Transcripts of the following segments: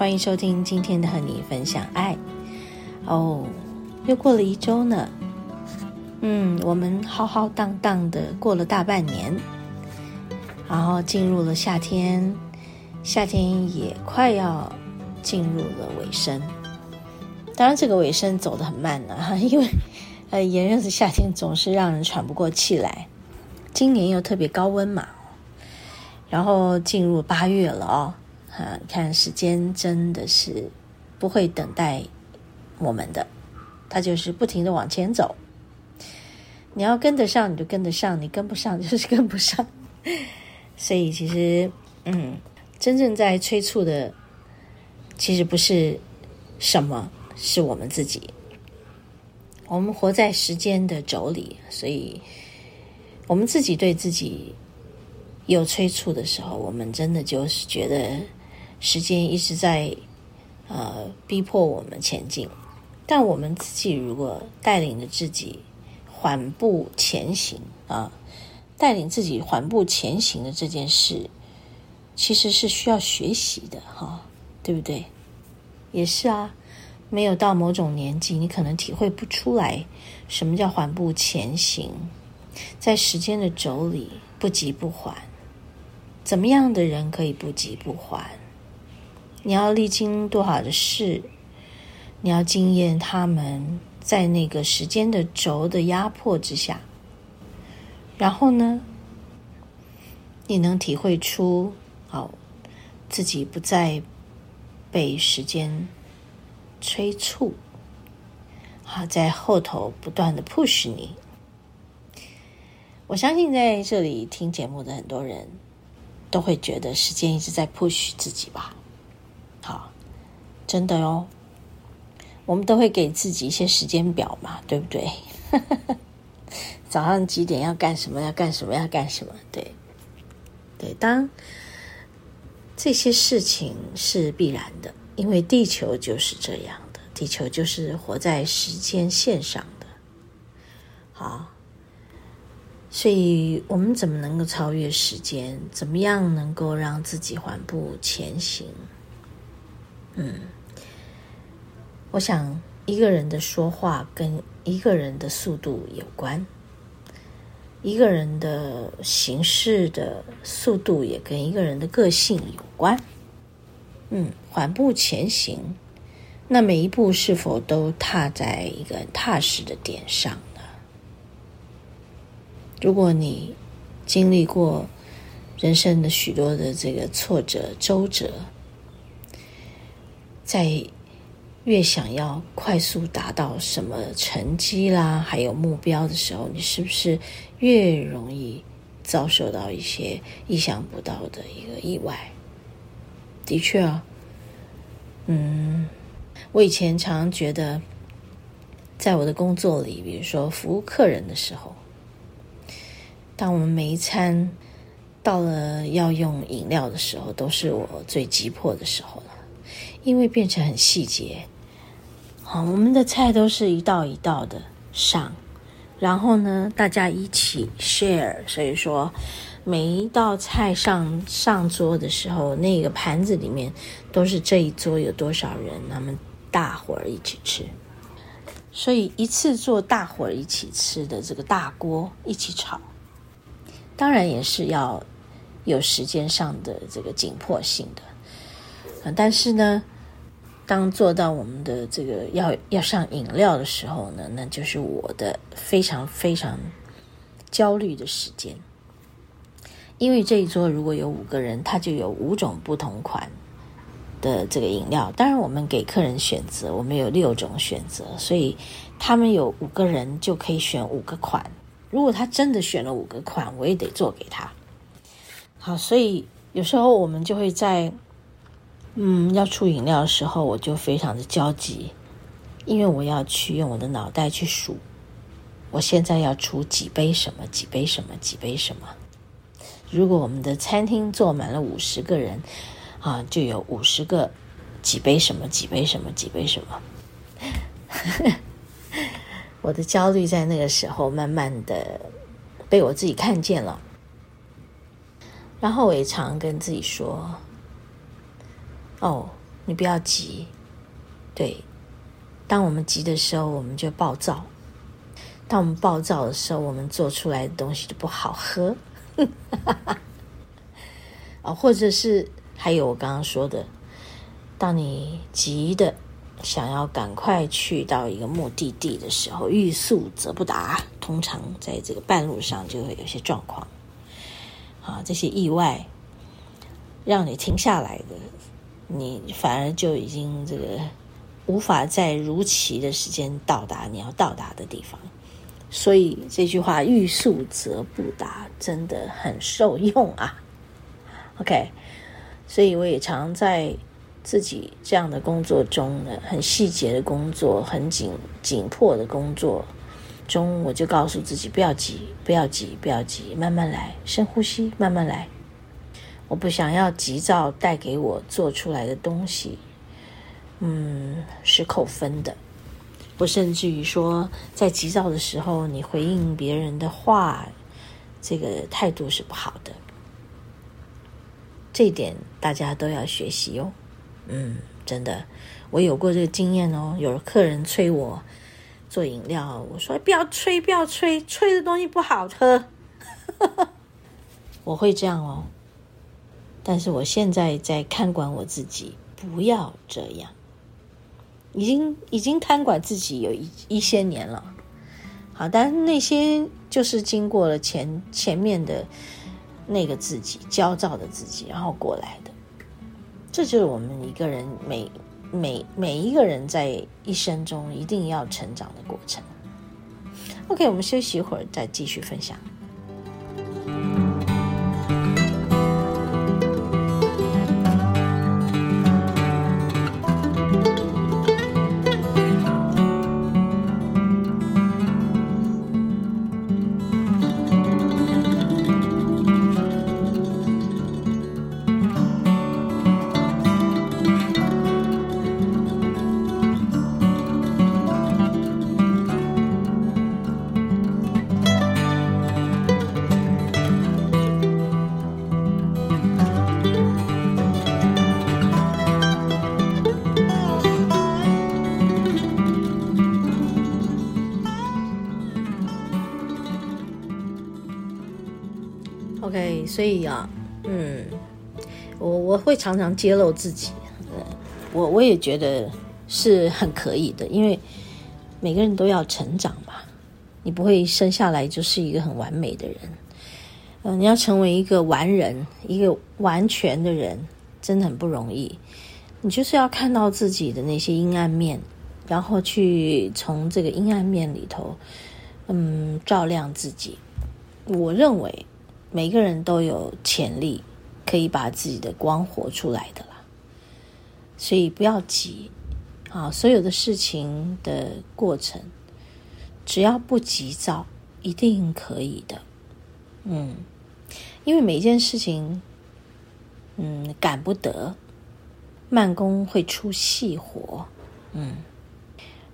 欢迎收听今天的和你分享爱哦，又过了一周呢，嗯，我们浩浩荡荡的过了大半年，然后进入了夏天，夏天也快要进入了尾声。当然，这个尾声走得很慢呢，啊，因为呃炎热的夏天总是让人喘不过气来。今年又特别高温嘛，然后进入八月了哦。啊，看时间真的是不会等待我们的，它就是不停的往前走。你要跟得上，你就跟得上；你跟不上，就是跟不上。所以，其实，嗯，真正在催促的，其实不是什么，是我们自己。我们活在时间的轴里，所以我们自己对自己有催促的时候，我们真的就是觉得。时间一直在，呃，逼迫我们前进，但我们自己如果带领着自己缓步前行啊，带领自己缓步前行的这件事，其实是需要学习的哈，对不对？也是啊，没有到某种年纪，你可能体会不出来什么叫缓步前行，在时间的轴里不急不缓，怎么样的人可以不急不缓？你要历经多少的事？你要经验他们在那个时间的轴的压迫之下，然后呢，你能体会出，好，自己不再被时间催促，好，在后头不断的 push 你。我相信在这里听节目的很多人都会觉得时间一直在 push 自己吧。真的哦，我们都会给自己一些时间表嘛，对不对？早上几点要干什么？要干什么？要干什么？对，对，当这些事情是必然的，因为地球就是这样的，地球就是活在时间线上的。好，所以我们怎么能够超越时间？怎么样能够让自己缓步前行？嗯，我想一个人的说话跟一个人的速度有关，一个人的行事的速度也跟一个人的个性有关。嗯，缓步前行，那每一步是否都踏在一个踏实的点上呢？如果你经历过人生的许多的这个挫折、周折。在越想要快速达到什么成绩啦，还有目标的时候，你是不是越容易遭受到一些意想不到的一个意外？的确啊，嗯，我以前常觉得，在我的工作里，比如说服务客人的时候，当我们每一餐到了要用饮料的时候，都是我最急迫的时候了。因为变成很细节，好，我们的菜都是一道一道的上，然后呢，大家一起 share，所以说每一道菜上上桌的时候，那个盘子里面都是这一桌有多少人，他们大伙儿一起吃，所以一次做大伙儿一起吃的这个大锅一起炒，当然也是要有时间上的这个紧迫性的。但是呢，当做到我们的这个要要上饮料的时候呢，那就是我的非常非常焦虑的时间。因为这一桌如果有五个人，他就有五种不同款的这个饮料。当然，我们给客人选择，我们有六种选择，所以他们有五个人就可以选五个款。如果他真的选了五个款，我也得做给他。好，所以有时候我们就会在嗯要出饮料的时候，我就非常的焦急，因为我要去用我的脑袋去数，我现在要出几杯什么，几杯什么，几杯什么。如果我们的餐厅坐满了五十个人，啊，就有五十个几杯什么，几杯什么，几杯什么。我的焦虑在那个时候慢慢的被我自己看见了，然后我也常跟自己说：“哦，你不要急，对，当我们急的时候，我们就暴躁；当我们暴躁的时候，我们做出来的东西就不好喝。”啊，或者是还有我刚刚说的，当你急的想要赶快去到一个目的地的时候，欲速则不达，通常在这个半路上就会有些状况。啊，这些意外让你停下来的，你反而就已经这个无法在如期的时间到达你要到达的地方。所以这句话“欲速则不达”真的很受用啊。OK，所以我也常在自己这样的工作中呢，很细节的工作，很紧紧迫的工作中，我就告诉自己不要急，不要急，不要急，慢慢来，深呼吸，慢慢来。我不想要急躁带给我做出来的东西，嗯，是扣分的。我甚至于说，在急躁的时候，你回应别人的话，这个态度是不好的。这点大家都要学习哦。嗯，真的，我有过这个经验哦。有客人催我做饮料，我说不要催，不要催，催的东西不好喝。我会这样哦，但是我现在在看管我自己，不要这样。已经已经看管自己有一一些年了，好，但是那些就是经过了前前面的那个自己焦躁的自己，然后过来的，这就是我们一个人每每每一个人在一生中一定要成长的过程。OK，我们休息一会儿，再继续分享。所以啊，嗯，我我会常常揭露自己，我我也觉得是很可以的，因为每个人都要成长嘛，你不会生下来就是一个很完美的人，嗯，你要成为一个完人，一个完全的人，真的很不容易。你就是要看到自己的那些阴暗面，然后去从这个阴暗面里头，嗯，照亮自己。我认为。每个人都有潜力，可以把自己的光活出来的啦。所以不要急啊！所有的事情的过程，只要不急躁，一定可以的。嗯，因为每一件事情，嗯，赶不得，慢工会出细活。嗯，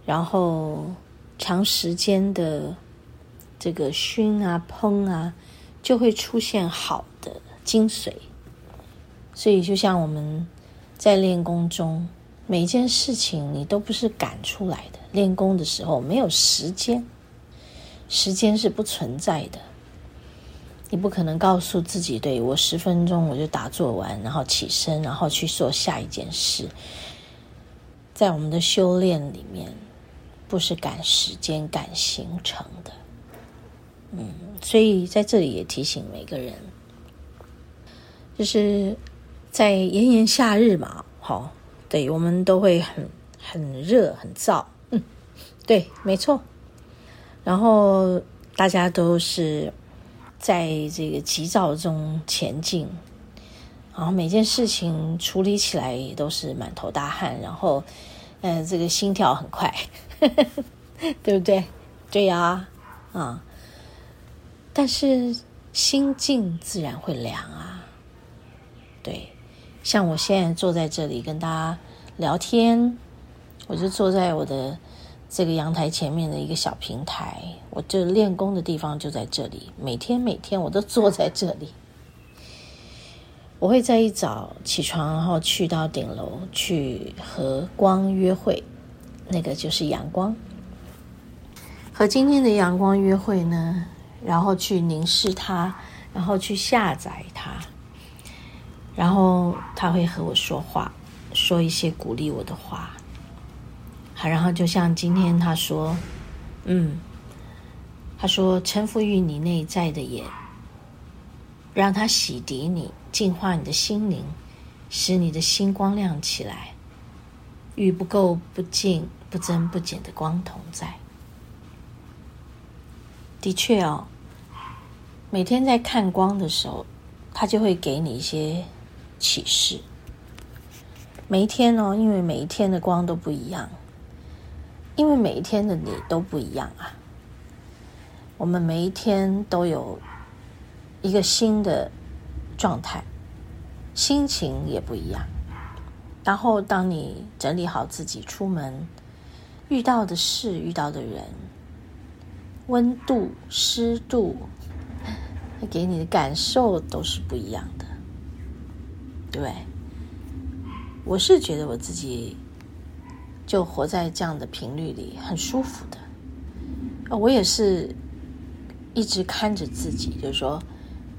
然后长时间的这个熏啊、烹啊。就会出现好的精髓，所以就像我们在练功中，每一件事情你都不是赶出来的。练功的时候没有时间，时间是不存在的。你不可能告诉自己，对，我十分钟我就打坐完，然后起身，然后去做下一件事。在我们的修炼里面，不是赶时间、赶行程的。嗯，所以在这里也提醒每个人，就是在炎炎夏日嘛，好，对，我们都会很很热、很燥。嗯，对，没错。然后大家都是在这个急躁中前进，然后每件事情处理起来也都是满头大汗，然后，嗯、呃，这个心跳很快，对不对？对呀，啊，但是心静自然会凉啊。对，像我现在坐在这里跟大家聊天，我就坐在我的。这个阳台前面的一个小平台，我就练功的地方就在这里。每天每天我都坐在这里。我会在一早起床，然后去到顶楼去和光约会，那个就是阳光。和今天的阳光约会呢，然后去凝视它，然后去下载它，然后他会和我说话，说一些鼓励我的话。好，然后就像今天他说，嗯，他说臣服于你内在的眼，让它洗涤你，净化你的心灵，使你的心光亮起来，与不垢不净不增不减的光同在。的确哦，每天在看光的时候，他就会给你一些启示。每一天哦，因为每一天的光都不一样。因为每一天的你都不一样啊，我们每一天都有一个新的状态，心情也不一样。然后，当你整理好自己出门遇到的事、遇到的人，温度、湿度，他给你的感受都是不一样的，对不对？我是觉得我自己。就活在这样的频率里，很舒服的。我也是一直看着自己，就是说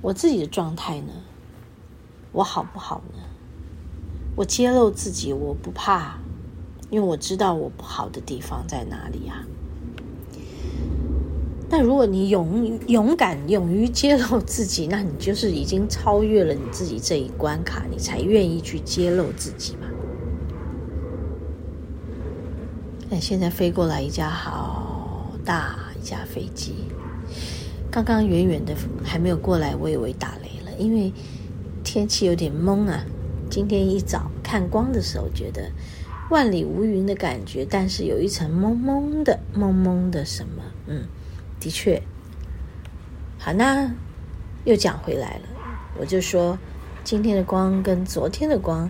我自己的状态呢，我好不好呢？我揭露自己，我不怕，因为我知道我不好的地方在哪里啊。那如果你勇勇敢、勇于揭露自己，那你就是已经超越了你自己这一关卡，你才愿意去揭露自己嘛。但现在飞过来一架好大一架飞机，刚刚远远的还没有过来，我以为打雷了，因为天气有点蒙啊。今天一早看光的时候，觉得万里无云的感觉，但是有一层蒙蒙的、蒙蒙的什么？嗯，的确。好，那又讲回来了，我就说今天的光跟昨天的光，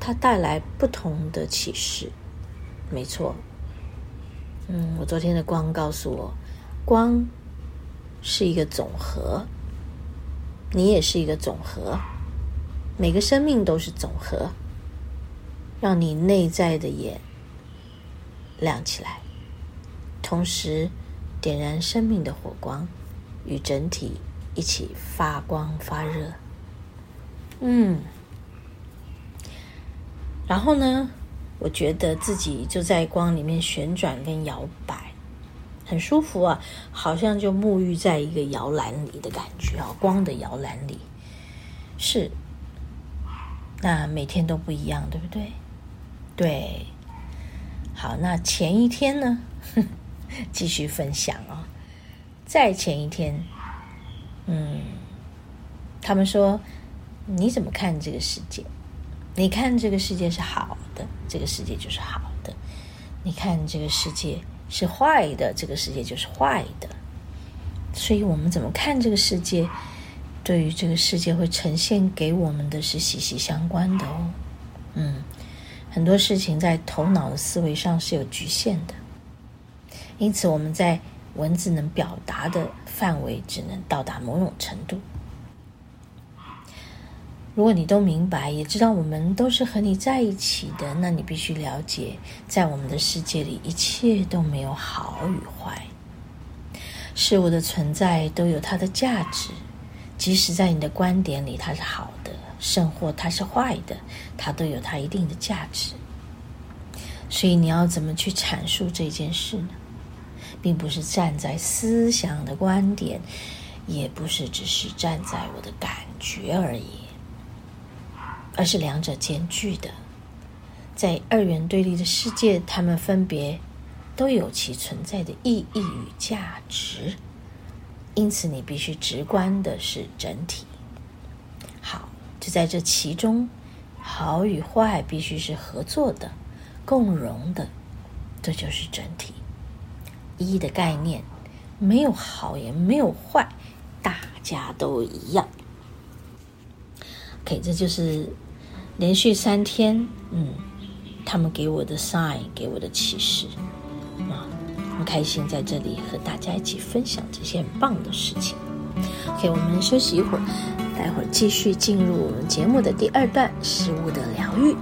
它带来不同的启示。没错，嗯，我昨天的光告诉我，光是一个总和，你也是一个总和，每个生命都是总和，让你内在的眼亮起来，同时点燃生命的火光，与整体一起发光发热。嗯，然后呢？我觉得自己就在光里面旋转跟摇摆，很舒服啊，好像就沐浴在一个摇篮里的感觉啊，光的摇篮里。是，那每天都不一样，对不对？对。好，那前一天呢？继续分享哦。在前一天，嗯，他们说，你怎么看这个世界？你看这个世界是好的。这个世界就是好的，你看这个世界是坏的，这个世界就是坏的。所以我们怎么看这个世界，对于这个世界会呈现给我们的是息息相关的哦。嗯，很多事情在头脑的思维上是有局限的，因此我们在文字能表达的范围只能到达某种程度。如果你都明白，也知道我们都是和你在一起的，那你必须了解，在我们的世界里，一切都没有好与坏。事物的存在都有它的价值，即使在你的观点里它是好的，甚或它是坏的，它都有它一定的价值。所以你要怎么去阐述这件事呢？并不是站在思想的观点，也不是只是站在我的感觉而已，而是两者兼具的。在二元对立的世界，它们分别都有其存在的意义与价值，因此你必须直观的是整体。好，就在这其中，好与坏必须是合作的、共融的，这就是整体。一的概念，没有好也没有坏，大家都一样。OK，这就是连续三天，嗯，他们给我的 sign，给我的启示啊，很开心在这里和大家一起分享这些很棒的事情。OK，我们休息一会儿，待会儿继续进入我们节目的第二段，食物的疗愈。